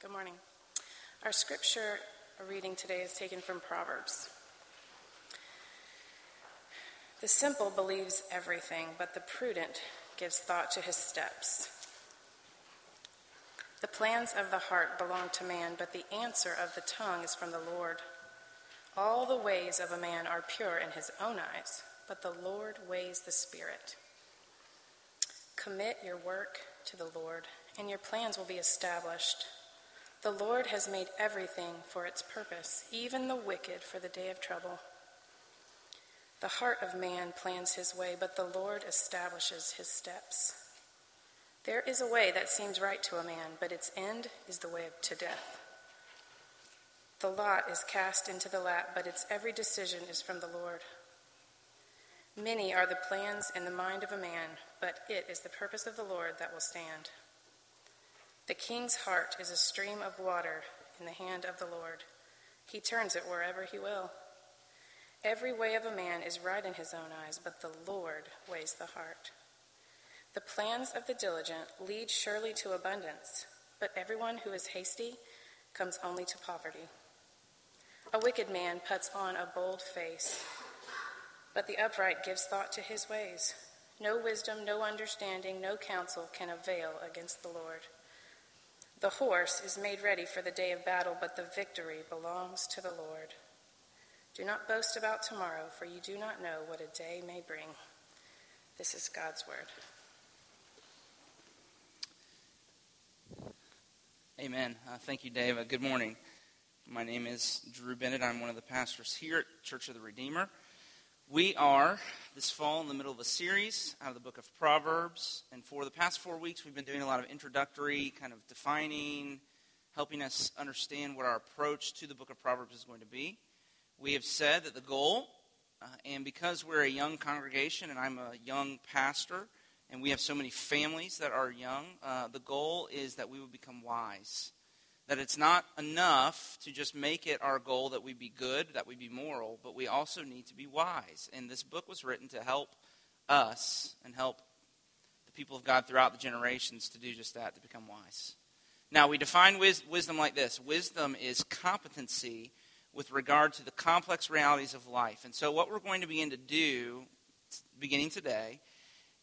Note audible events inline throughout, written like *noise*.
Good morning. Our scripture reading today is taken from Proverbs. The simple believes everything, but the prudent gives thought to his steps. The plans of the heart belong to man, but the answer of the tongue is from the Lord. All the ways of a man are pure in his own eyes, but the Lord weighs the spirit. Commit your work to the Lord, and your plans will be established. The Lord has made everything for its purpose, even the wicked for the day of trouble. The heart of man plans his way, but the Lord establishes his steps. There is a way that seems right to a man, but its end is the way to death. The lot is cast into the lap, but its every decision is from the Lord. Many are the plans in the mind of a man, but it is the purpose of the Lord that will stand. The king's heart is a stream of water in the hand of the Lord. He turns it wherever he will. Every way of a man is right in his own eyes, but the Lord weighs the heart. The plans of the diligent lead surely to abundance, but everyone who is hasty comes only to poverty. A wicked man puts on a bold face, but the upright gives thought to his ways. No wisdom, no understanding, no counsel can avail against the Lord. The horse is made ready for the day of battle, but the victory belongs to the Lord. Do not boast about tomorrow, for you do not know what a day may bring. This is God's word. Amen. Uh, thank you, Dave. Uh, good morning. My name is Drew Bennett. I'm one of the pastors here at Church of the Redeemer. We are this fall in the middle of a series out of the book of Proverbs. And for the past four weeks, we've been doing a lot of introductory, kind of defining, helping us understand what our approach to the book of Proverbs is going to be. We have said that the goal, uh, and because we're a young congregation and I'm a young pastor, and we have so many families that are young, uh, the goal is that we will become wise that it's not enough to just make it our goal that we be good, that we be moral, but we also need to be wise. And this book was written to help us and help the people of God throughout the generations to do just that, to become wise. Now, we define wis- wisdom like this wisdom is competency with regard to the complex realities of life. And so, what we're going to begin to do beginning today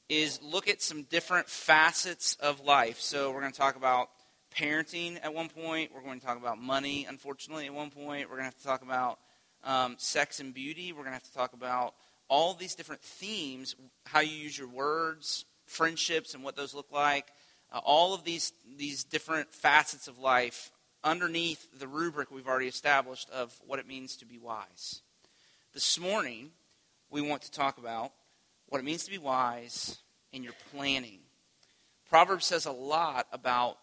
is look at some different facets of life. So, we're going to talk about parenting at one point. We're going to talk about money, unfortunately, at one point. We're going to have to talk about um, sex and beauty. We're going to have to talk about all these different themes, how you use your words, friendships, and what those look like. Uh, all of these, these different facets of life underneath the rubric we've already established of what it means to be wise. This morning, we want to talk about what it means to be wise in your planning. Proverbs says a lot about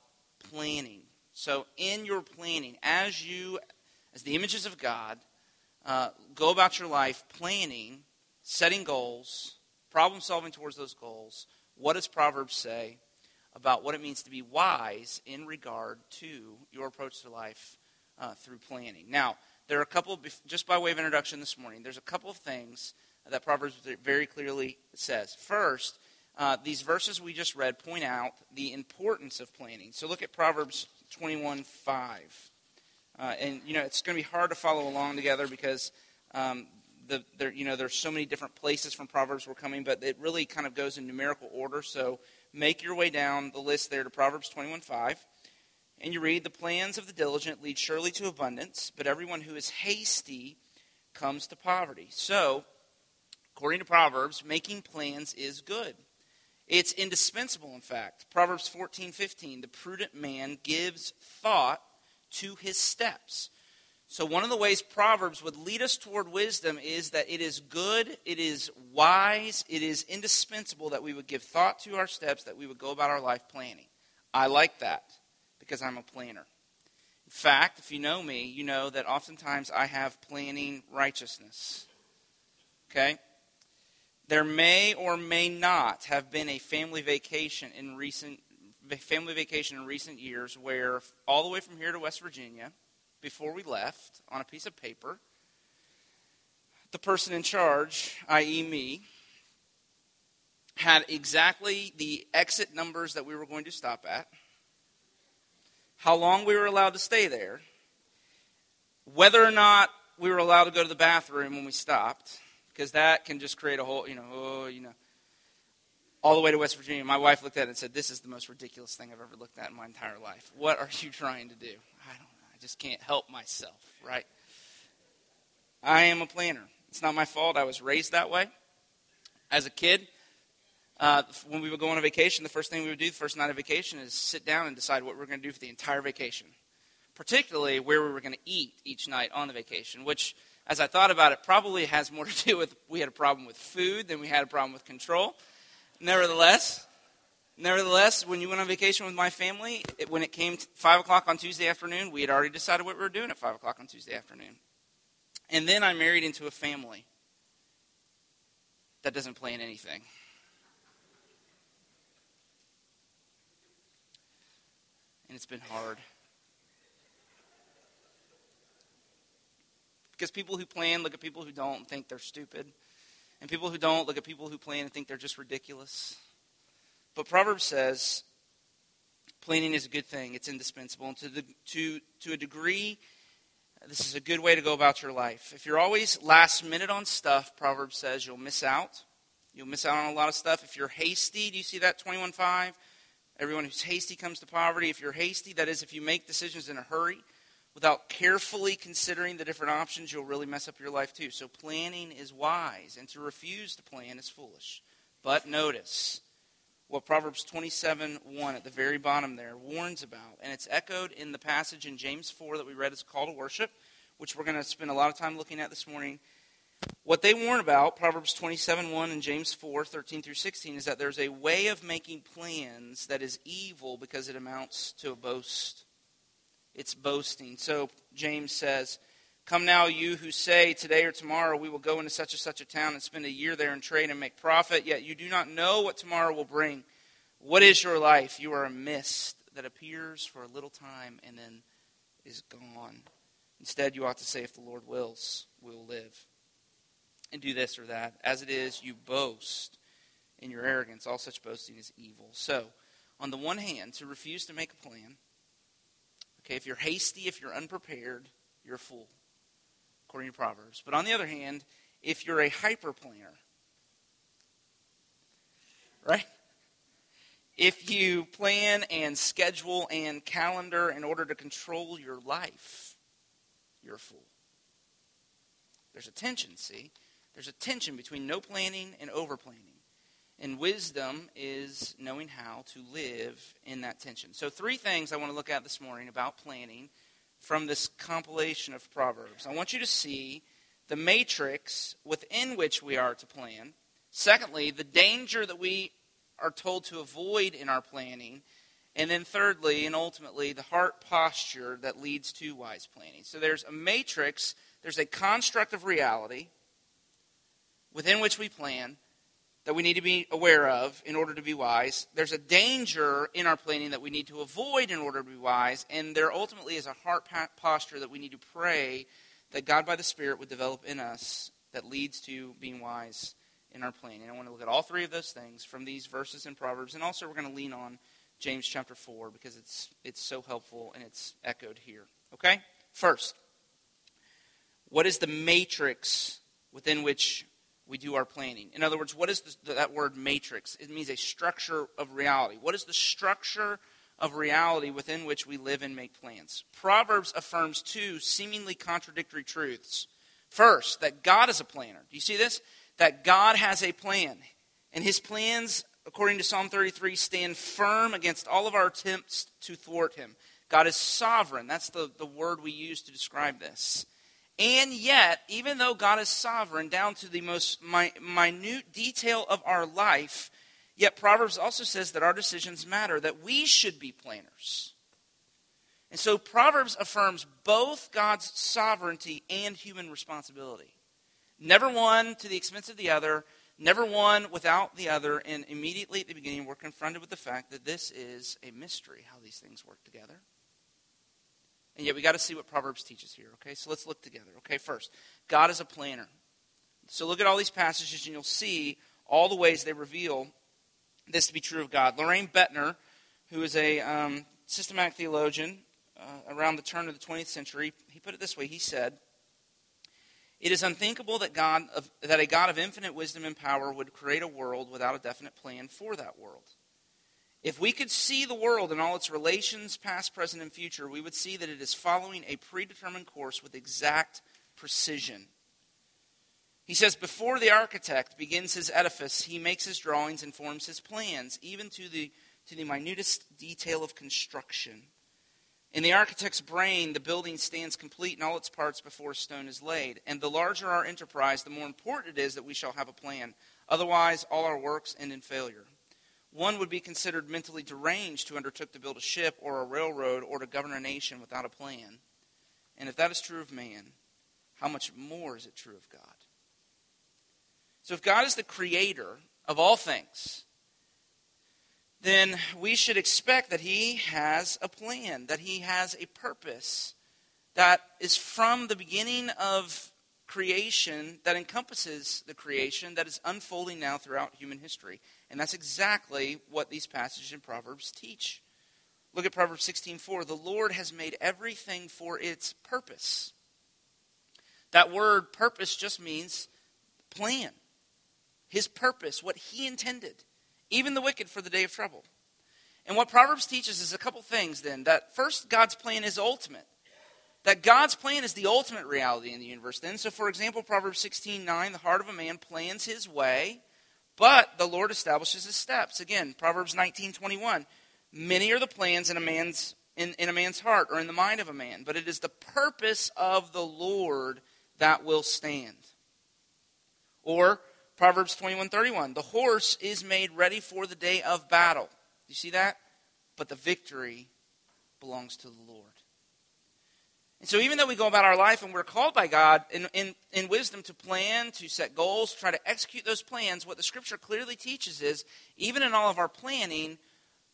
planning. So, in your planning, as you, as the images of God, uh, go about your life planning, setting goals, problem solving towards those goals, what does Proverbs say about what it means to be wise in regard to your approach to life uh, through planning? Now, there are a couple, just by way of introduction this morning, there's a couple of things that Proverbs very clearly says. First, uh, these verses we just read point out the importance of planning. So look at Proverbs 21 5. Uh, and, you know, it's going to be hard to follow along together because um, the, there, you know, there's so many different places from Proverbs we're coming, but it really kind of goes in numerical order. So make your way down the list there to Proverbs 21 5. And you read, The plans of the diligent lead surely to abundance, but everyone who is hasty comes to poverty. So, according to Proverbs, making plans is good. It's indispensable, in fact. Proverbs 14 15, the prudent man gives thought to his steps. So, one of the ways Proverbs would lead us toward wisdom is that it is good, it is wise, it is indispensable that we would give thought to our steps, that we would go about our life planning. I like that because I'm a planner. In fact, if you know me, you know that oftentimes I have planning righteousness. Okay? There may or may not have been a family vacation in recent family vacation in recent years where all the way from here to West Virginia, before we left, on a piece of paper, the person in charge, i.e., me, had exactly the exit numbers that we were going to stop at, how long we were allowed to stay there, whether or not we were allowed to go to the bathroom when we stopped, because that can just create a whole, you know, oh, you know, all the way to West Virginia. My wife looked at it and said, "This is the most ridiculous thing I've ever looked at in my entire life. What are you *laughs* trying to do?" I don't know. I just can't help myself, right? I am a planner. It's not my fault. I was raised that way. As a kid, uh, when we would go on a vacation, the first thing we would do the first night of vacation is sit down and decide what we we're going to do for the entire vacation, particularly where we were going to eat each night on the vacation, which, as I thought about it, probably has more *laughs* to do with we had a problem with food than we had a problem with control. Nevertheless, nevertheless, when you went on vacation with my family, it, when it came 5 o'clock on Tuesday afternoon, we had already decided what we were doing at 5 o'clock on Tuesday afternoon. And then I married into a family that doesn't plan anything. And it's been hard. Because people who plan look at people who don't and think they're stupid. And people who don't look at people who plan and think they're just ridiculous. But Proverbs says planning is a good thing, it's indispensable. And to, the, to, to a degree, this is a good way to go about your life. If you're always last minute on stuff, Proverbs says you'll miss out. You'll miss out on a lot of stuff. If you're hasty, do you see that 21.5? Everyone who's hasty comes to poverty. If you're hasty, that is, if you make decisions in a hurry without carefully considering the different options, you'll really mess up your life too. So planning is wise, and to refuse to plan is foolish. But notice what Proverbs 27 1 at the very bottom there warns about, and it's echoed in the passage in James 4 that we read as a call to worship, which we're going to spend a lot of time looking at this morning. What they warn about, Proverbs 27 1 and James 4 13 through 16, is that there's a way of making plans that is evil because it amounts to a boast. It's boasting. So James says, Come now, you who say, Today or tomorrow we will go into such and such a town and spend a year there and trade and make profit, yet you do not know what tomorrow will bring. What is your life? You are a mist that appears for a little time and then is gone. Instead, you ought to say, If the Lord wills, we will live and do this or that. As it is, you boast in your arrogance. All such boasting is evil. So, on the one hand, to refuse to make a plan, okay, if you're hasty, if you're unprepared, you're a fool, according to Proverbs. But on the other hand, if you're a hyper planner, right? If you plan and schedule and calendar in order to control your life, you're a fool. There's a tension, see? There's a tension between no planning and over planning. And wisdom is knowing how to live in that tension. So, three things I want to look at this morning about planning from this compilation of Proverbs. I want you to see the matrix within which we are to plan. Secondly, the danger that we are told to avoid in our planning. And then, thirdly, and ultimately, the heart posture that leads to wise planning. So, there's a matrix, there's a construct of reality within which we plan that we need to be aware of in order to be wise. There's a danger in our planning that we need to avoid in order to be wise. And there ultimately is a heart posture that we need to pray that God by the Spirit would develop in us that leads to being wise in our planning. And I want to look at all three of those things from these verses in Proverbs. And also, we're going to lean on James chapter 4 because it's, it's so helpful and it's echoed here. Okay? First, what is the matrix within which we do our planning. In other words, what is that word matrix? It means a structure of reality. What is the structure of reality within which we live and make plans? Proverbs affirms two seemingly contradictory truths. First, that God is a planner. Do you see this? That God has a plan. And his plans, according to Psalm 33, stand firm against all of our attempts to thwart him. God is sovereign. That's the, the word we use to describe this. And yet, even though God is sovereign down to the most minute detail of our life, yet Proverbs also says that our decisions matter, that we should be planners. And so Proverbs affirms both God's sovereignty and human responsibility. Never one to the expense of the other, never one without the other. And immediately at the beginning, we're confronted with the fact that this is a mystery, how these things work together. And yet we got to see what Proverbs teaches here, okay? So let's look together, okay? First, God is a planner. So look at all these passages and you'll see all the ways they reveal this to be true of God. Lorraine Boettner, who is a um, systematic theologian, uh, around the turn of the 20th century, he put it this way. He said, It is unthinkable that, God of, that a God of infinite wisdom and power would create a world without a definite plan for that world. If we could see the world and all its relations, past, present, and future, we would see that it is following a predetermined course with exact precision. He says, before the architect begins his edifice, he makes his drawings and forms his plans, even to the, to the minutest detail of construction. In the architect's brain, the building stands complete in all its parts before stone is laid. And the larger our enterprise, the more important it is that we shall have a plan. Otherwise, all our works end in failure. One would be considered mentally deranged who undertook to build a ship or a railroad or to govern a nation without a plan. And if that is true of man, how much more is it true of God? So, if God is the creator of all things, then we should expect that He has a plan, that He has a purpose that is from the beginning of creation that encompasses the creation that is unfolding now throughout human history. And that's exactly what these passages in Proverbs teach. Look at Proverbs 16:4. The Lord has made everything for its purpose. That word purpose just means plan. His purpose, what he intended, even the wicked for the day of trouble. And what Proverbs teaches is a couple things then. That first, God's plan is ultimate. That God's plan is the ultimate reality in the universe then. So, for example, Proverbs 16 9, the heart of a man plans his way, but the Lord establishes his steps. Again, Proverbs 19 21, many are the plans in a man's in, in a man's heart or in the mind of a man, but it is the purpose of the Lord that will stand. Or Proverbs 21 31, the horse is made ready for the day of battle. You see that? But the victory belongs to the Lord. And so, even though we go about our life and we're called by God in, in, in wisdom to plan, to set goals, try to execute those plans, what the scripture clearly teaches is even in all of our planning,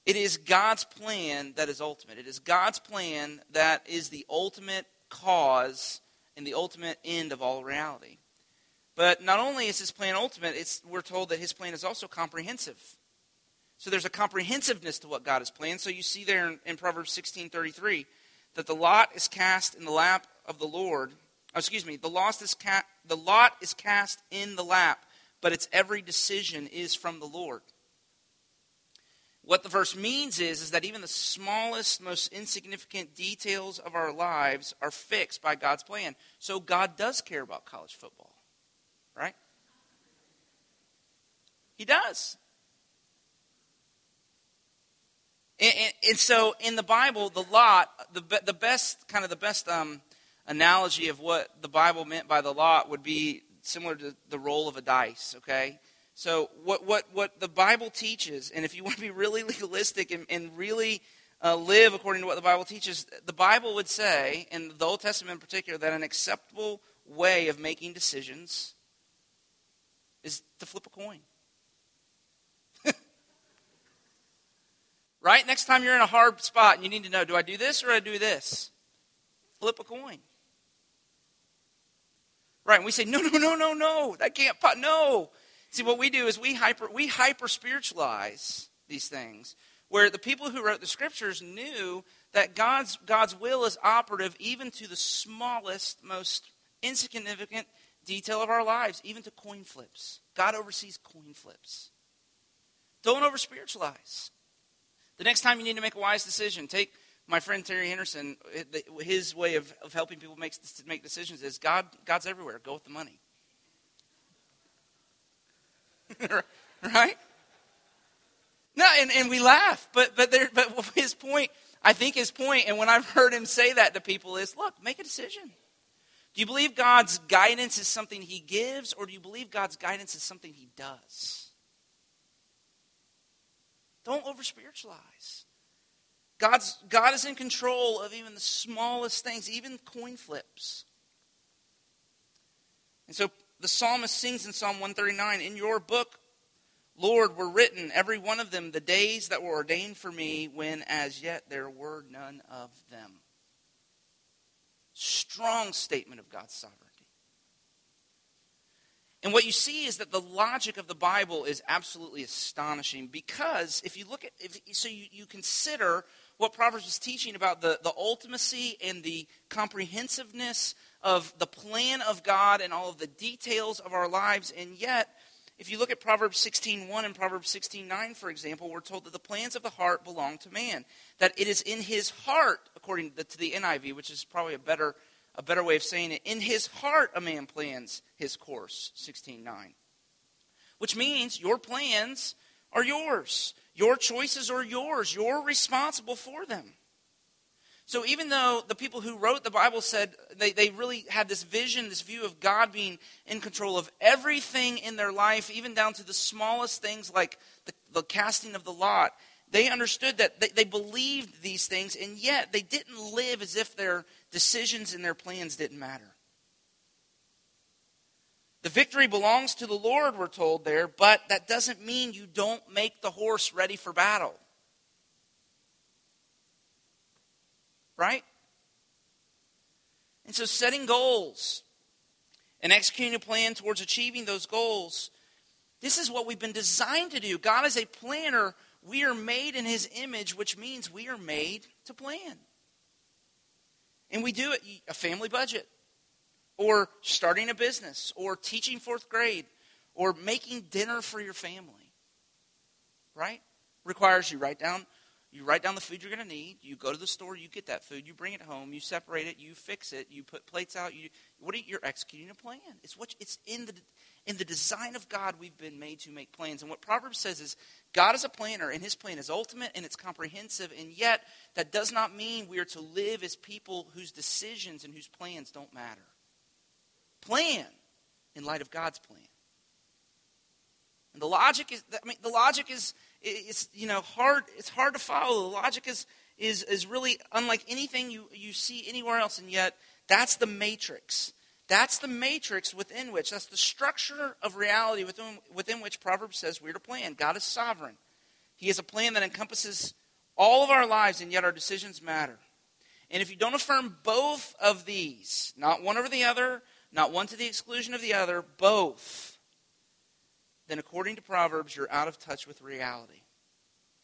it is God's plan that is ultimate. It is God's plan that is the ultimate cause and the ultimate end of all reality. But not only is his plan ultimate, it's, we're told that his plan is also comprehensive. So there's a comprehensiveness to what God has planned. So you see there in, in Proverbs 16:33 that the lot is cast in the lap of the Lord. Oh, excuse me, the, lost is ca- the lot is cast in the lap, but its every decision is from the Lord. What the verse means is, is that even the smallest, most insignificant details of our lives are fixed by God's plan. So God does care about college football, right? He does. And, and, and, so in the Bible, the lot, the, the best, kind of the best um, analogy of what the Bible meant by the lot would be similar to the roll of a dice, okay? So what, what, what the Bible teaches, and if you want to be really *laughs* legalistic and, and really uh, live according to what the Bible teaches, the Bible would say, in the Old Testament in particular, that an acceptable way of making decisions is to flip a coin. Right? Next time you're in a hard spot and you need to know, do I do this or do I do this? Flip a coin. Right? And we say, no, no, no, no, no. That can't, no. See, what we do is we hyper, we hyper spiritualize these things. Where the people who wrote the scriptures knew that God's, God's will is operative even to the smallest, most insignificant detail of our lives, even to coin flips. God oversees coin flips. Don't over spiritualize. The next time you need to make a wise decision, take my friend Terry Henderson. His way of, of helping people make, make decisions is God, God's everywhere. Go with the money. *laughs* right? No, and, and we laugh, but but there, but his point, I think his point, and when I've heard him say that to people is, look, make a decision. Do you believe God's guidance is something He gives, or do you believe God's guidance is something He does? Don't over spiritualize. God's, God is in control of even the smallest things, even coin flips. And so the psalmist sings in Psalm 139 In your book, Lord, were written, every one of them, the days that were ordained for me, when as yet there were none of them. Strong statement of God's sovereignty. And what you see is that the logic of the Bible is absolutely astonishing because if you look at, if, so you, you consider what Proverbs is teaching about the, the ultimacy and the comprehensiveness of the plan of God and all of the details of our lives. And yet, if you look at Proverbs 16.1 and Proverbs 16.9, for example, we're told that the plans of the heart belong to man. That it is in his heart, according to the NIV, which is probably a better, a better way of saying it, in his heart a man plans his course, 16.9. Which means your plans are yours. Your choices are yours. You're responsible for them. So even though the people who wrote the Bible said they, they really had this vision, this view of God being in control of everything in their life, even down to the smallest things like the, the casting of the lot, they understood that they, they believed these things, and yet they didn't live as if their decisions and their plans didn't matter. The victory belongs to the Lord, we're told there, but that doesn't mean you don't make the horse ready for battle. right? And so, setting goals and executing a plan towards achieving those goals, this is what we've been designed to do. God is a planner. We are made in His image, which means we are made to plan. And we do it a family budget, or starting a business, or teaching fourth grade, or making dinner for your family. Right? Requires you write down you write down the food you're going to need. You go to the store, you get that food, you bring it home, you separate it, you fix it, you put plates out. You what are you, you're executing a plan. It's what it's in the in the design of God we've been made to make plans. And what Proverbs says is God is a planner, and His plan is ultimate and it's comprehensive. And yet that does not mean we are to live as people whose decisions and whose plans don't matter. Plan in light of God's plan. And the logic is, I mean, the logic is it's you know hard it's hard to follow. The logic is is is really unlike anything you you see anywhere else and yet that's the matrix. That's the matrix within which that's the structure of reality within within which proverbs says we're to plan. God is sovereign. He has a plan that encompasses all of our lives and yet our decisions matter. And if you don't affirm both of these not one over the other not one to the exclusion of the other both then according to Proverbs, you're out of touch with reality.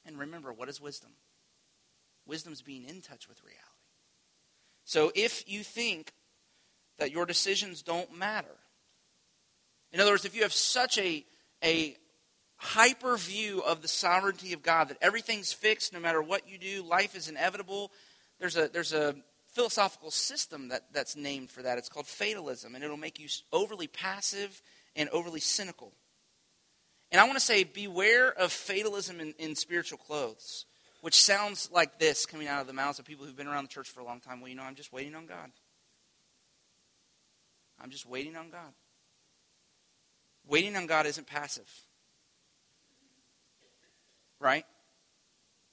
And remember, what is wisdom? Wisdom is being in touch with reality. So if you think that your decisions don't matter, in other words, if you have such a, a hyper view of the sovereignty of God, that everything's fixed no matter what you do, life is inevitable, there's a, there's a philosophical system that, that's named for that. It's called fatalism, and it'll make you overly passive and overly cynical. And I want to say, beware of fatalism in, in, spiritual clothes, which sounds like this coming out of the mouths of people who've been around the church for a long time. Well, you know, I'm just waiting on God. I'm just waiting on God. Waiting on God isn't passive. Right?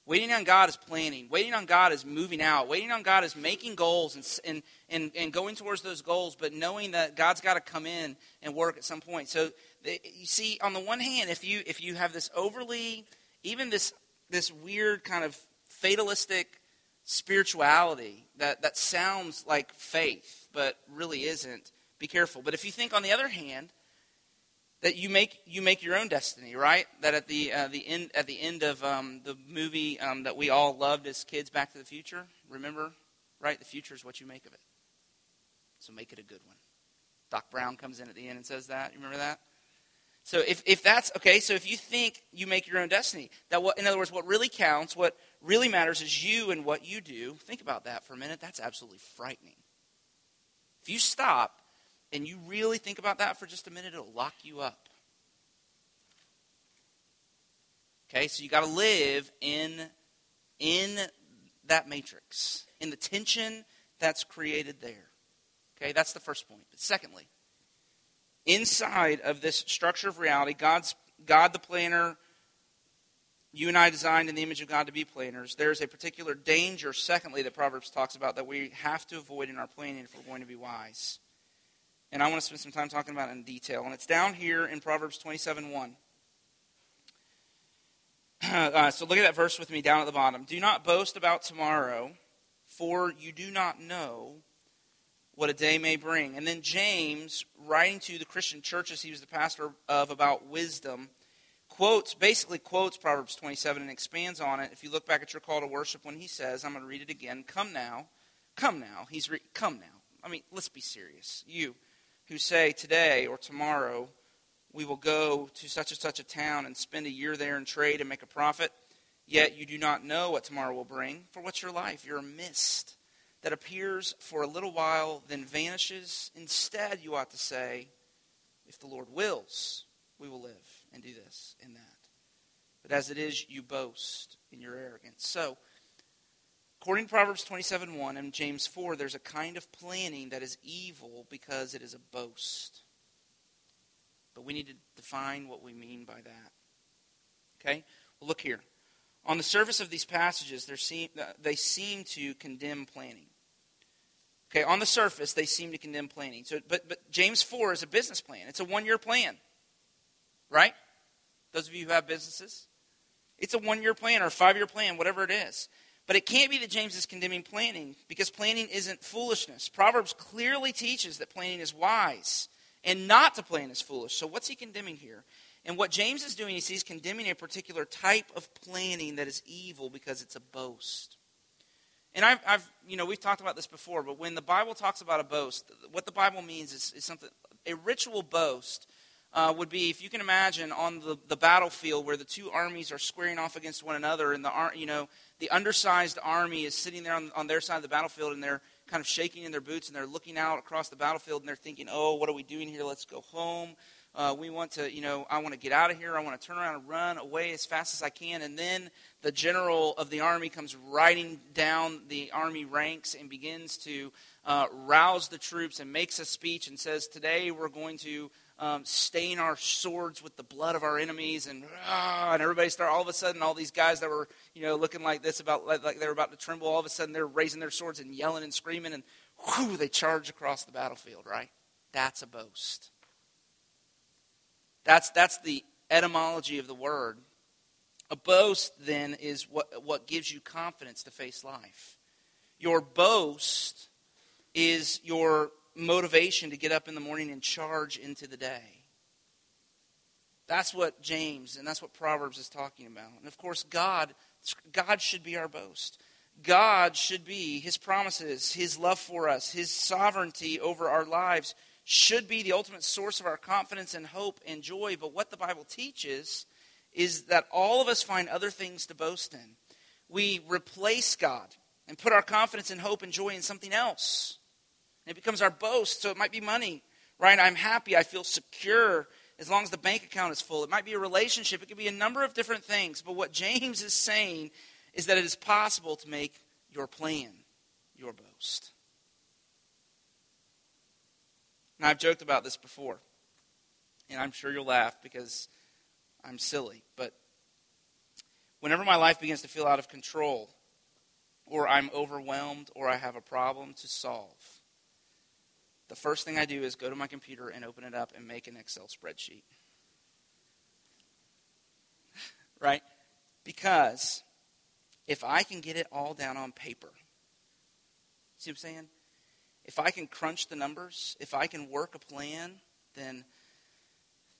Waiting on God is planning. Waiting on God is moving out. Waiting on God is making goals and, and, and, and going towards those goals, but knowing that God's got to come in and work at some point. So you see, on the one hand, if you if you have this overly, even this this weird kind of fatalistic spirituality that that sounds like faith, but really isn't, be careful. But if you think, on the other hand, that you make you make your own destiny, right? That at the uh, the end at the end of um, the movie um, that we all loved as kids, Back to the Future. Remember, right? The future is what you make of it. So make it a good one. Doc Brown comes in at the end and says that. You remember that? So if, if that's okay, so if you think you make your own destiny, that what in other words, what really counts, what really matters is you and what you do. Think about that for a minute. That's absolutely frightening. If you stop and you really think about that for just a minute, it'll lock you up. Okay, so you got to live in in that matrix, in the tension that's created there. Okay, that's the first point. But secondly, inside of this structure of reality, God's God the planner, you and I designed in the image of God to be planners. There's a particular danger, secondly, that Proverbs talks about that we have to avoid in our planning if we're going to be wise. And I want to spend some time talking about it in detail. And it's down here in Proverbs 27 1. *clears throat* Uh, so look at that verse with me down at the bottom. Do not boast about tomorrow, for you do not know what a day may bring. And then James, writing to the Christian churches he was the pastor of about wisdom, quotes, basically quotes Proverbs 27 and expands on it. If you look back at your call to worship when he says, I'm going to read it again, come now, come now. He's re- come now. I mean, let's be serious. You who say today or tomorrow, we will go to such and such a town and spend a year there and trade and make a profit, yet you do not know what tomorrow will bring. For what's your life? You're a mist that appears for a little while, then vanishes. Instead, you ought to say, if the Lord wills, we will live and do this and that. But as it is, you boast in your arrogance. So, according to Proverbs 27 1 and James 4, there's a kind of planning that is evil because it is a boast. But we need to define what we mean by that. Okay? Well, look here. On the surface of these passages, seem, uh, they seem to condemn planning. Okay, on the surface, they seem to condemn planning. So, but, but James 4 is a business plan. It's a one-year plan. Right? Those of you who have businesses. It's a one-year plan or a five-year plan, whatever it is. But it can't be that James is condemning planning because planning isn't foolishness. Proverbs clearly teaches that planning is wise and not to plan is foolish. So what's he condemning here? And what James is doing is he's condemning a particular type of planning that is evil because it's a boast. And I've, I've, you know, we've talked about this before, but when the Bible talks about a boast, what the Bible means is, is something, a ritual boast uh, would be, if you can imagine, on the, the battlefield where the two armies are squaring off against one another, and the, you know, the undersized army is sitting there on, on their side of the battlefield, and they're kind of shaking in their boots, and they're looking out across the battlefield, and they're thinking, oh, what are we doing here? Let's go home. Uh, we want to, you know, I want to get out of here. I want to turn around and run away as fast as I can. And then the general of the army comes riding down the army ranks and begins to uh, rouse the troops and makes a speech and says, Today we're going to um, stain our swords with the blood of our enemies. And, ah, and everybody start, all of a sudden, all these guys that were, you know, looking like this, about like, like they were about to tremble, all of a sudden they're raising their swords and yelling and screaming. And whew, they charge across the battlefield, right? That's a boast. That's, that's the etymology of the word. A boast, then, is what, what gives you confidence to face life. Your boast is your motivation to get up in the morning and charge into the day. That's what James and that's what Proverbs is talking about. And of course, God, God should be our boast. God should be his promises, his love for us, his sovereignty over our lives should be the ultimate source of our confidence and hope and joy. But what the Bible teaches is that all of us find other things to boast in. We replace God and put our confidence and hope and joy in something else. It becomes our boast. So it might be money, right? I'm happy. I feel secure as long as the bank account is full. It might be a relationship. It could be a number of different things. But what James is saying is that it is possible to make your plan your boast. Now, I've joked about this before, and I'm sure you'll laugh because I'm silly, but whenever my life begins to feel out of control, or I'm overwhelmed, or I have a problem to solve, the first thing I do is go to my computer and open it up and make an Excel spreadsheet. *laughs* right? Because if I can get it all down on paper, see what I'm saying? if I can crunch the numbers, if I can work a plan, then,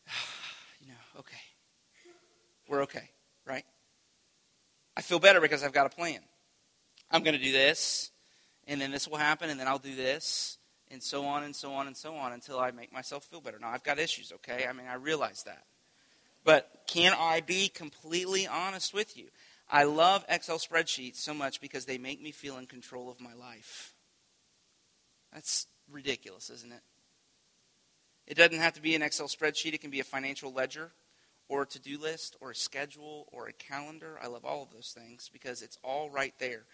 *sighs* you know, okay. We're okay, right? I feel better because I've got a plan. I'm going to do this, and then this will happen, and then I'll do this, and so on and so on and so on until I make myself feel better. Now, I've got issues, okay? I mean, I realize that. But can I be completely honest with you? I love Excel spreadsheets so much because they make me feel in control of my life. That's ridiculous, isn't it? It doesn't have to be an Excel spreadsheet, it can be a financial ledger or a to do list or a schedule or a calendar. I love all of those things because it's all right there.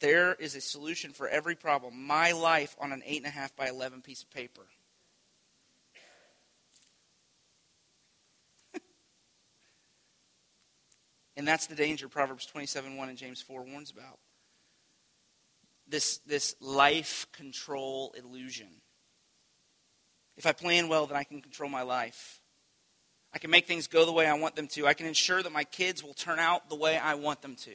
There is a solution for every problem. My life on an 8.5 by 11 piece of paper. *laughs* and that's the danger Proverbs 27 1 and James 4 warns about this, this life control illusion. If I plan well, then I can control my life. I can make things go the way I want them to. I can ensure that my kids will turn out the way I want them to.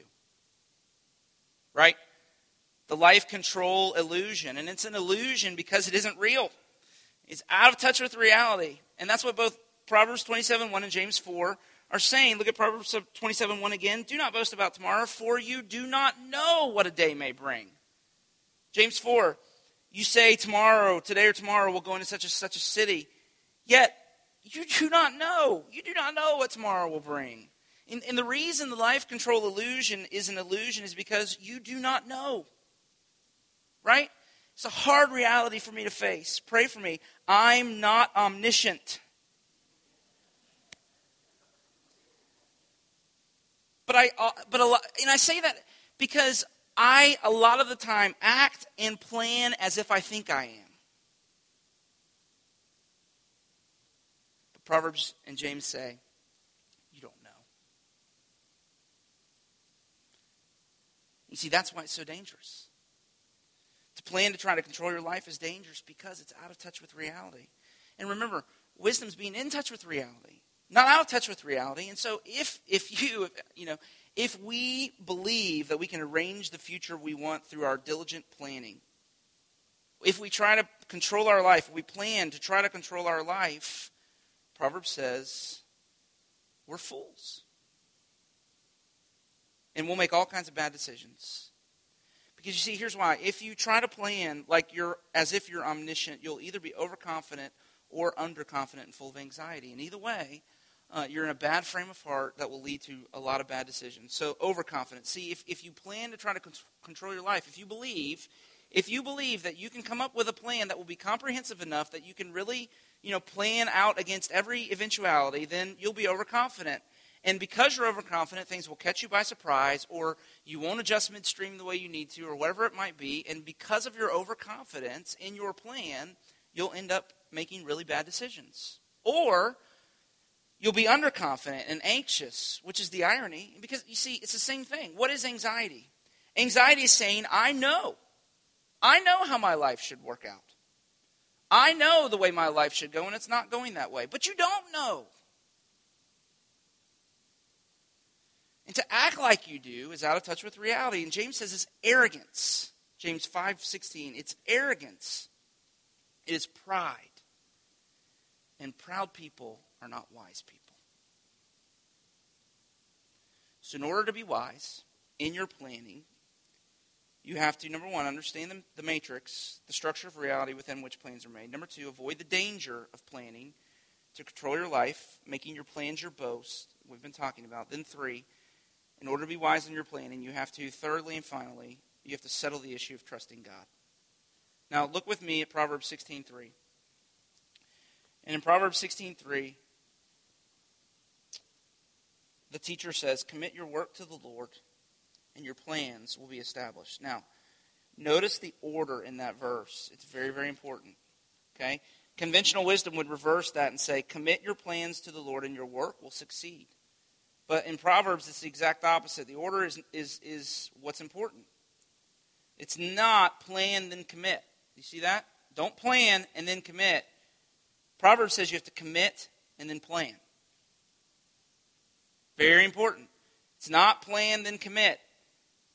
The life control illusion. And it's an illusion because it isn't real. It's out of touch with reality. And that's what both Proverbs 27 1 and James 4 are saying, look at Proverbs 27 1 again, do not boast about tomorrow, for you do not know what a day may bring. James 4, you say tomorrow, today or tomorrow, we'll go into such a such a city. Yet you do not know. You do not know what tomorrow will bring. And, and the reason the life control illusion is an illusion is because you do not know. Right? It's a hard reality for me to face. Pray for me. I'm not omniscient. But I, uh, but a lot, and I say that because I, a lot of the time, act and plan as if I think I am. But Proverbs and James say, you don't know. You see, that's why it's so dangerous. To plan to try to control your life is dangerous because it's out of touch with reality. And remember, wisdom's being in touch with reality, not out of touch with reality. And so if if you, you know, if we believe that we can arrange the future we want through our diligent planning, if we try to control our life, we plan to try to control our life, Proverbs says we're fools. And we'll make all kinds of bad decisions. Because you see, here's why. If you try to plan like you're as if you're omniscient, you'll either be overconfident or underconfident and full of anxiety. And either way, uh, you're in a bad frame of heart that will lead to a lot of bad decisions. So overconfidence. See, if, if you plan to try to con- control your life, if you believe, if you believe that you can come up with a plan that will be comprehensive enough that you can really, you know, plan out against every eventuality, then you'll be overconfident. And because you're overconfident, things will catch you by surprise, or you won't adjust midstream the way you need to, or whatever it might be. And because of your overconfidence in your plan, you'll end up making really bad decisions. Or You'll be underconfident and anxious, which is the irony. Because you see, it's the same thing. What is anxiety? Anxiety is saying, I know. I know how my life should work out. I know the way my life should go, and it's not going that way. But you don't know. And to act like you do is out of touch with reality. And James says it's arrogance. James 5:16. It's arrogance. It is pride. And proud people are not wise people. So, in order to be wise in your planning, you have to, number one, understand the, the matrix, the structure of reality within which plans are made. Number two, avoid the danger of planning to control your life, making your plans your boast. We've been talking about. Then, three, in order to be wise in your planning, you have to, thirdly and finally, you have to settle the issue of trusting God. Now, look with me at Proverbs 16.3. And in Proverbs 16.3, the teacher says, Commit your work to the Lord, and your plans will be established. Now, notice the order in that verse. It's very, very important. Okay? Conventional wisdom would reverse that and say, Commit your plans to the Lord, and your work will succeed. But in Proverbs, it's the exact opposite. The order is, is, is what's important. It's not plan, then commit. You see that? Don't plan and then commit. Proverbs says you have to commit and then plan. Very important. It's not plan, then commit.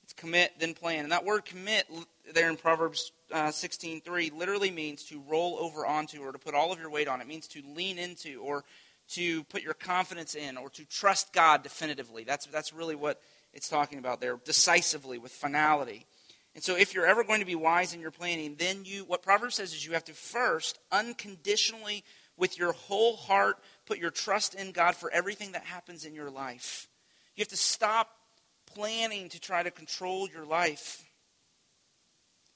It's commit, then plan. And that word commit there in Proverbs uh, 16.3 literally means to roll over onto or to put all of your weight on. It means to lean into or to put your confidence in or to trust God definitively. That's, that's really what it's talking about there, decisively, with finality. And so if you're ever going to be wise in your planning, then you, what Proverbs says is you have to first unconditionally, with your whole heart, put your trust in God for everything that happens in your life. You have to stop planning to try to control your life.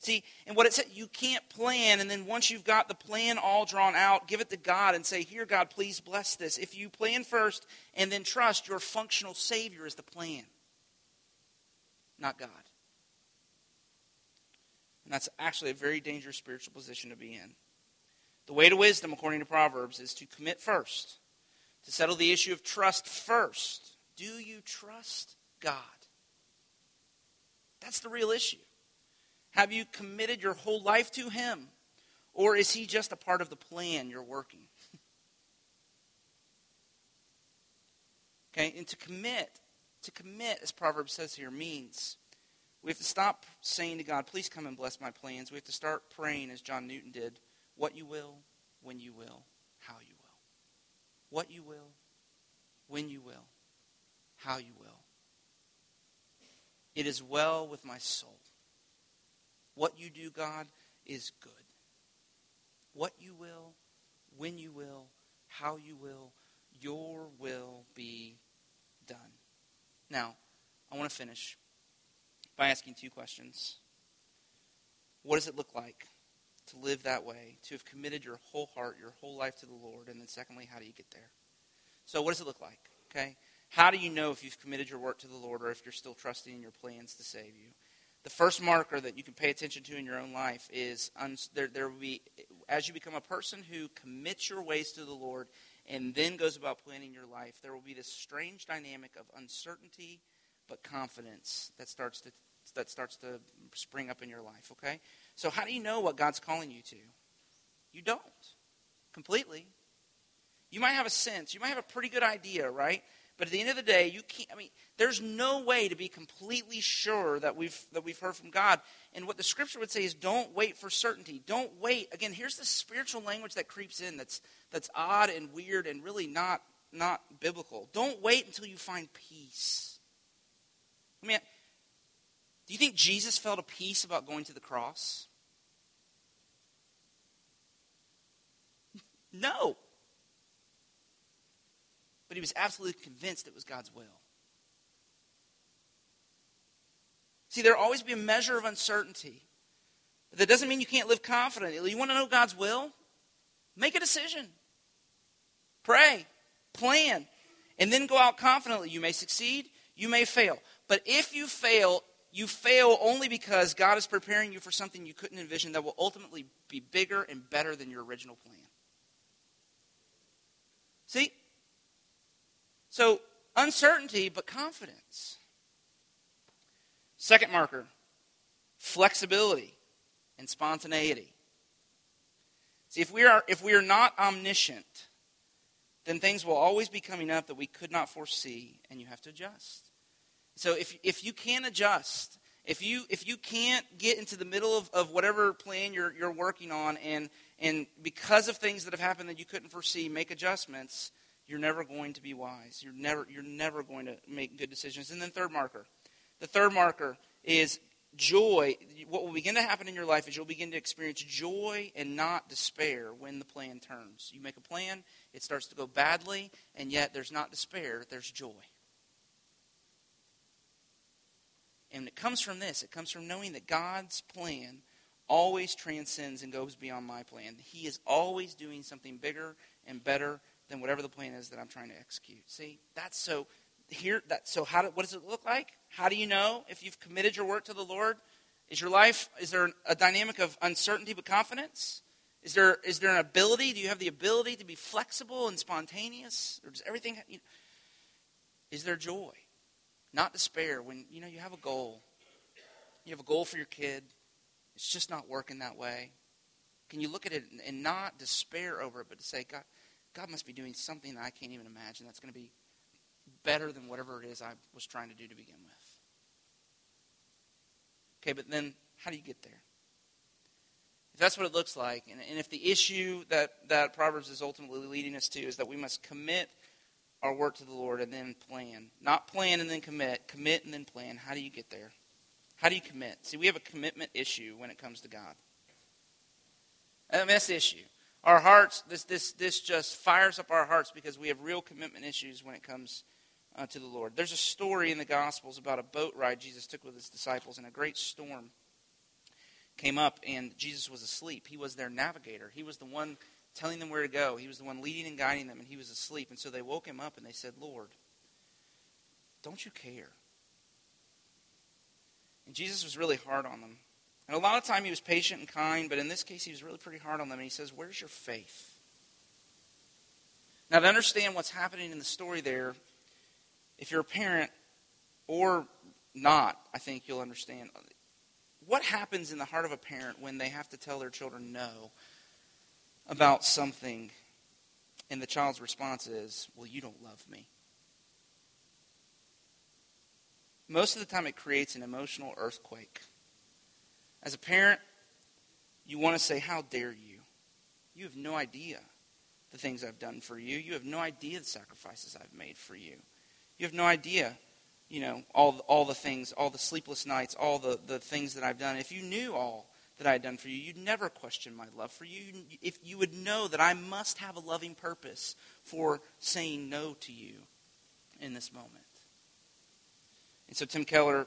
See, and what it said, you can't plan, and then once you've got the plan all drawn out, give it to God and say, Here, God, please bless this. If you plan first and then trust, your functional Savior is the plan, not God. And that's actually a very dangerous spiritual position to be in. The way to wisdom, according to Proverbs, is to commit first to settle the issue of trust first. Do you trust God? That's the real issue. Have you committed your whole life to Him? Or is He just a part of the plan you're working? *laughs* okay, and to commit, to commit, as Proverbs says here, means we have to stop saying to God, please come and bless my plans. We have to start praying, as John Newton did, what you will, when you will, how you will what you will, when you will, how you will. It is well with my soul. What you do, God, is good. What you will, when you will, how you will, your will be done. Now, I want to finish by asking two questions. What does it look like to live that way, to have committed your whole heart, your whole life to the Lord? And then, secondly, how do you get there? So, what does it look like? Okay? How do you know if you've committed your work to the Lord or if you're still trusting in your plans to save you? The first marker that you can pay attention to in your own life is there, there will be, as you become a person who commits your ways to the Lord and then goes about planning your life, there will be this strange dynamic of uncertainty but confidence that starts to that starts to spring up in your life, okay? So how do you know what God's calling you to? You don't. Completely. You might have a sense, you might have a pretty good idea, right? But at the end of the day, you can't I mean, there's no way to be completely sure that we've that we've heard from God. And what the scripture would say is don't wait for certainty. Don't wait. Again, here's the spiritual language that creeps in that's that's odd and weird and really not not biblical. Don't wait until you find peace. I mean, do you think Jesus felt a peace about going to the cross? *laughs* No. But he was absolutely convinced it was God's will. See, there'll always be a measure of uncertainty. That doesn't mean you can't live confidently. You want to know God's will? Make a decision. Pray. Plan. And then go out confidently. You may succeed, you may fail. But if you fail, you fail only because God is preparing you for something you couldn't envision that will ultimately be bigger and better than your original plan. See? So, uncertainty, but confidence. Second marker flexibility and spontaneity. See, if we are, if we are not omniscient, then things will always be coming up that we could not foresee, and you have to adjust. So if, if you can't adjust, if you, if you can't get into the middle of, of whatever plan you're, you're working on, and, and because of things that have happened that you couldn't foresee, make adjustments, you're never going to be wise. You're never, you're never going to make good decisions. And then, third marker. The third marker is joy. What will begin to happen in your life is you'll begin to experience joy and not despair when the plan turns. You make a plan, it starts to go badly, and yet there's not despair, there's joy. And it comes from this it comes from knowing that God's plan always transcends and goes beyond my plan. He is always doing something bigger and better than whatever the plan is that I'm trying to execute. See, that's so here that so how do, what does it look like? How do you know if you've committed your work to the Lord? Is your life is there a dynamic of uncertainty but confidence? Is there is there an ability? Do you have the ability to be flexible and spontaneous? Or does everything you know, is there joy? Not despair when you know you have a goal. You have a goal for your kid. It's just not working that way. Can you look at it and not despair over it, but to say, God, God must be doing something that I can't even imagine that's going to be better than whatever it is I was trying to do to begin with. Okay, but then how do you get there? If that's what it looks like, and, and if the issue that, that Proverbs is ultimately leading us to is that we must commit our work to the Lord and then plan. Not plan and then commit, commit and then plan. How do you get there? How do you commit? See, we have a commitment issue when it comes to God. I mean, that's the issue. Our hearts, this, this, this just fires up our hearts because we have real commitment issues when it comes uh, to the Lord. There's a story in the Gospels about a boat ride Jesus took with his disciples, and a great storm came up, and Jesus was asleep. He was their navigator, he was the one telling them where to go. He was the one leading and guiding them, and he was asleep. And so they woke him up and they said, Lord, don't you care? And Jesus was really hard on them. And a lot of time he was patient and kind, but in this case he was really pretty hard on them. And he says, Where's your faith? Now, to understand what's happening in the story there, if you're a parent or not, I think you'll understand. What happens in the heart of a parent when they have to tell their children no about something, and the child's response is, Well, you don't love me. Most of the time, it creates an emotional earthquake. As a parent, you want to say, How dare you? You have no idea. the things I've done for you. You have no idea the sacrifices I've made for you. You have no idea, you know, all, all the things, all the sleepless nights, all the, the things that I've done. If you knew all that I had done for you, you'd never question my love for you. If you would know that I must have a loving purpose for saying no to you in this moment. And so Tim Keller,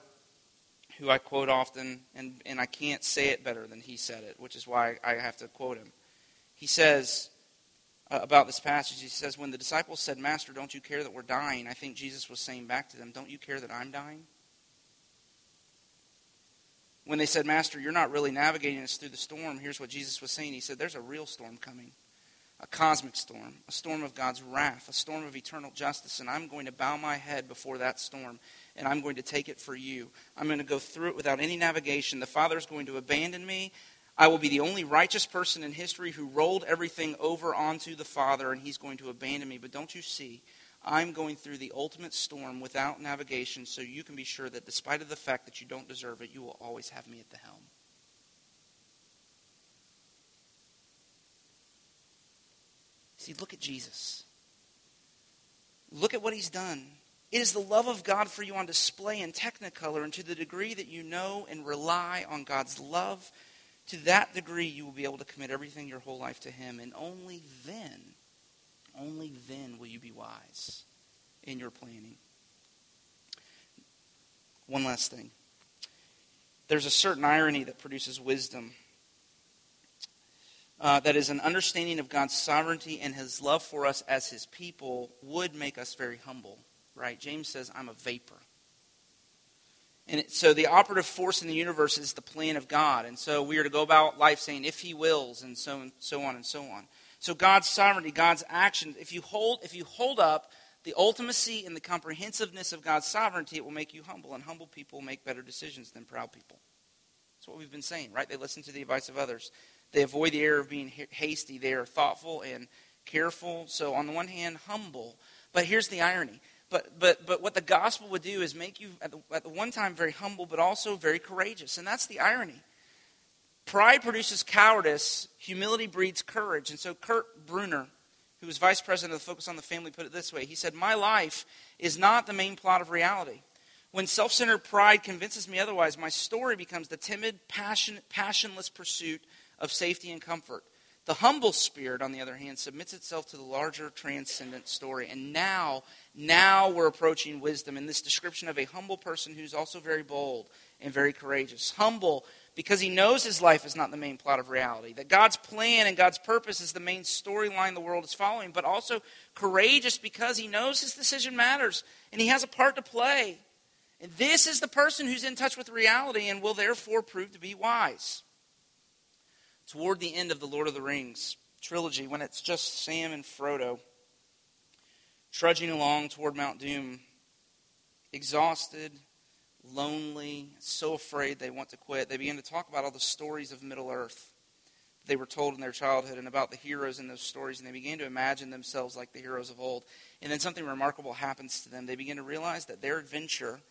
who I quote often, and, and I can't say it better than he said it, which is why I have to quote him. He says uh, about this passage, he says, When the disciples said, Master, don't you care that we're dying? I think Jesus was saying back to them, Don't you care that I'm dying? When they said, Master, you're not really navigating us through the storm, here's what Jesus was saying. He said, There's a real storm coming a cosmic storm, a storm of God's wrath, a storm of eternal justice, and I'm going to bow my head before that storm, and I'm going to take it for you. I'm going to go through it without any navigation. The Father is going to abandon me. I will be the only righteous person in history who rolled everything over onto the Father, and He's going to abandon me. But don't you see? I'm going through the ultimate storm without navigation, so you can be sure that despite of the fact that you don't deserve it, you will always have me at the helm. See, look at Jesus. Look at what he's done. It is the love of God for you on display in Technicolor, and to the degree that you know and rely on God's love, to that degree you will be able to commit everything your whole life to Him, and only then, only then will you be wise in your planning. One last thing. There's a certain irony that produces wisdom uh, that is an understanding of God's sovereignty and his love for us as his people would make us very humble, right? James says, I'm a vapor. And it, so the operative force in the universe is the plan of God. And so we are to go about life saying, if he wills, and so, and so on and so on. So God's sovereignty, God's action, if you hold, if you hold up the ultimacy and the comprehensiveness of God's sovereignty, it will make you humble. And humble people make better decisions than proud people. That's what we've been saying, right? They listen to the advice of others. They avoid the error of being hasty. They are thoughtful and careful. So, on the one hand, humble. But here's the irony. But, but, but what the gospel would do is make you, at the, at the one time, very humble, but also very courageous. And that's the irony. Pride produces cowardice, humility breeds courage. And so, Kurt Bruner, who was vice president of the Focus on the Family, put it this way He said, My life is not the main plot of reality. When self centered pride convinces me otherwise, my story becomes the timid, passion, passionless pursuit of safety and comfort. The humble spirit, on the other hand, submits itself to the larger transcendent story. And now, now we're approaching wisdom in this description of a humble person who's also very bold and very courageous. Humble because he knows his life is not the main plot of reality, that God's plan and God's purpose is the main storyline the world is following, but also courageous because he knows his decision matters and he has a part to play. And this is the person who's in touch with reality and will therefore prove to be wise toward the end of the Lord of the Rings trilogy, when it's just Sam and Frodo trudging along toward Mount Doom, exhausted, lonely, so afraid they want to quit, they begin to talk about all the stories of Middle Earth they were told in their childhood and about the heroes in those stories, and they began to imagine themselves like the heroes of old. And then something remarkable happens to them. They begin to realize that their adventure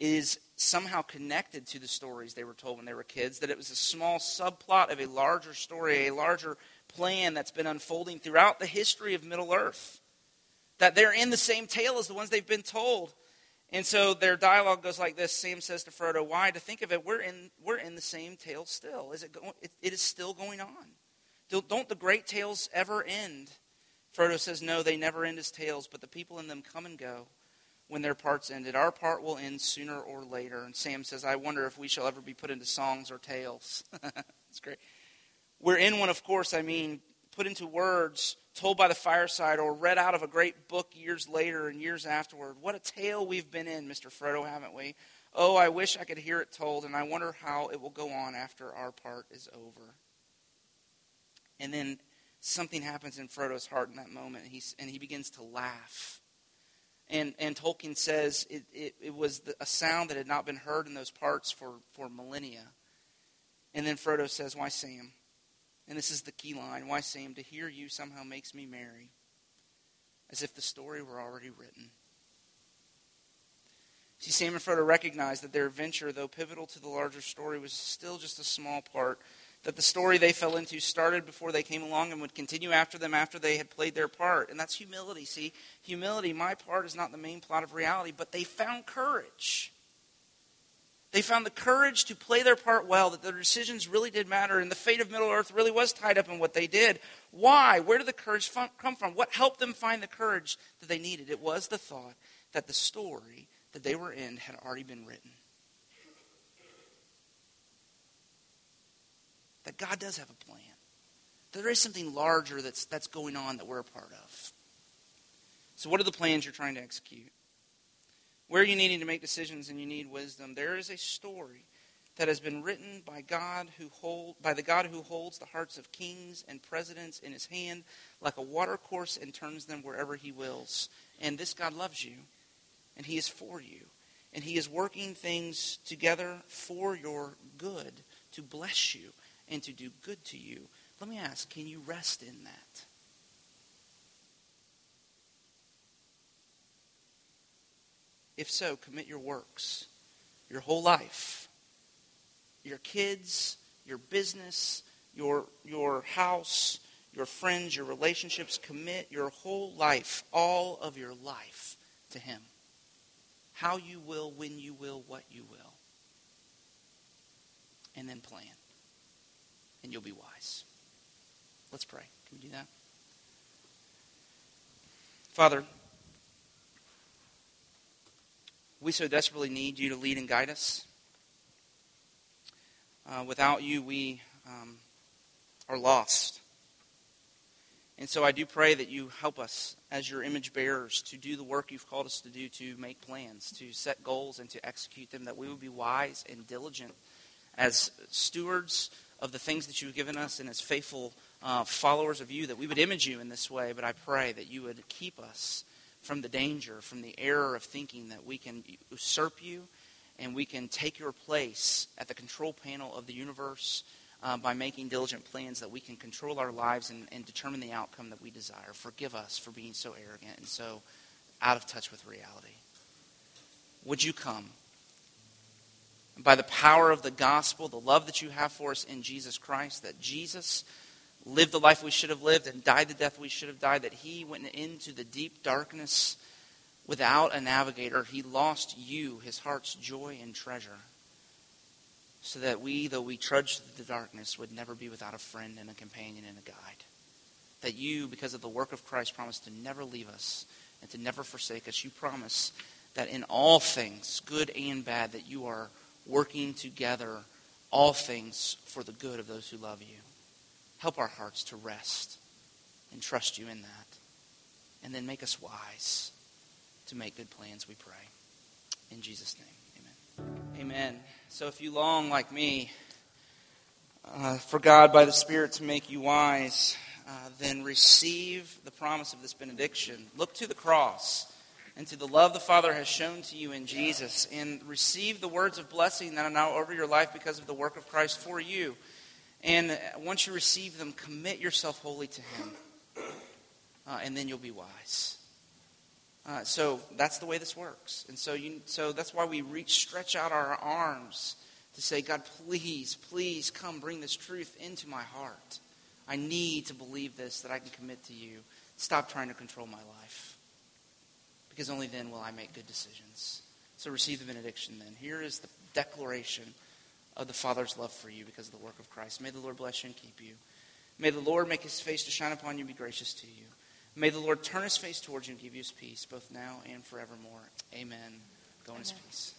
is somehow connected to the stories they were told when they were kids, that it was a small subplot of a larger story, a larger plan that's been unfolding throughout the history of Middle Earth. That they're in the same tale as the ones they've been told. And so their dialogue goes like this Sam says to Frodo, Why? To think of it, we're in, we're in the same tale still. Is it, it, it is still going on. Don't the great tales ever end? Frodo says, No, they never end as tales, but the people in them come and go when their parts ended. Our part will end sooner or later. And Sam says, I wonder if we shall ever be put into songs or tales. *laughs* It's great. We're in one, of course, I mean, put into words, told by the fireside, or read out of a great book years later and years afterward. What a tale we've been in, Mr. Frodo, haven't we? Oh, I wish I could hear it told, and I wonder how it will go on after our part is over. And then something happens in Frodo's heart in that moment, and, he's, and he begins to laugh. And, and Tolkien says it, it, it was the, a sound that had not been heard in those parts for, for millennia. And then Frodo says, Why, Sam? And this is the key line Why, Sam? To hear you somehow makes me merry, as if the story were already written. See, Sam and Frodo recognized that their adventure, though pivotal to the larger story, was still just a small part that the story they fell into started before they came along and would continue after them after they had played their part. And that's humility. See, humility, my part is not the main plot of reality, but they found courage. They found the courage to play their part well, that their decisions really did matter, and the fate of Middle Earth really was tied up in what they did. Why? Where did the courage come from? What helped them find the courage that they needed? It was the thought that the story that they were in had already been written. That God does have a plan. There is something larger that's, that's going on that we're a part of. So, what are the plans you're trying to execute? Where are you needing to make decisions and you need wisdom? There is a story that has been written by God who hold, by the God who holds the hearts of kings and presidents in his hand like a watercourse and turns them wherever he wills. And this God loves you, and he is for you, and he is working things together for your good to bless you and to do good to you. Let me ask can you rest in that? If so, commit your works, your whole life, your kids, your business, your, your house, your friends, your relationships. Commit your whole life, all of your life, to Him. How you will, when you will, what you will. And then plan and you'll be wise. Let's pray. Can we do that? Father, we so desperately need you to lead and guide us. Uh, without you, we um, are lost. And so I do pray that you help us as your image bearers to do the work you've called us to do, to make plans, to set goals, and to execute them, that we would be wise and diligent as stewards of the things that you've given us and as faithful uh, followers of you, that we would image you in this way. But I pray that you would keep us from the danger, from the error of thinking that we can usurp you and we can take your place at the control panel of the universe uh, by making diligent plans that we can control our lives and, and determine the outcome that we desire. Forgive us for being so arrogant and so out of touch with reality. Would you come? By the power of the gospel, the love that you have for us in Jesus Christ, that Jesus lived the life we should have lived and died the death we should have died, that he went into the deep darkness without a navigator. He lost you, his heart's joy and treasure, so that we, though we trudge through the darkness, would never be without a friend and a companion and a guide. That you, because of the work of Christ, promise to never leave us and to never forsake us. You promise that in all things, good and bad, that you are working together all things for the good of those who love you. Help our hearts to rest and trust you in that. And then make us wise to make good plans, we pray. In Jesus' name, amen. Amen. So if you long, like me, uh, for God by the Spirit to make you wise, uh, then receive the promise of this benediction. Look to the cross and to the love the Father has shown to you in Jesus, and receive the words of blessing that are now over your life because of the work of Christ for you. And once you receive them, commit yourself wholly to Him, uh, and then you'll be wise. Uh, so that's the way this works, and so you, so that's why we reach, stretch out our arms to say, God, please, please come bring this truth into my heart. I need to believe this that I can commit to you. Stop trying to control my life because only then will I make good decisions. So receive the benediction then. Here is the declaration of the Father's love for you because of the work of Christ. May the Lord bless you and keep you. May the Lord make his face to shine upon you and be gracious to you. May the Lord turn his face towards you and give you his peace, both now and forevermore. Amen. Go in his peace.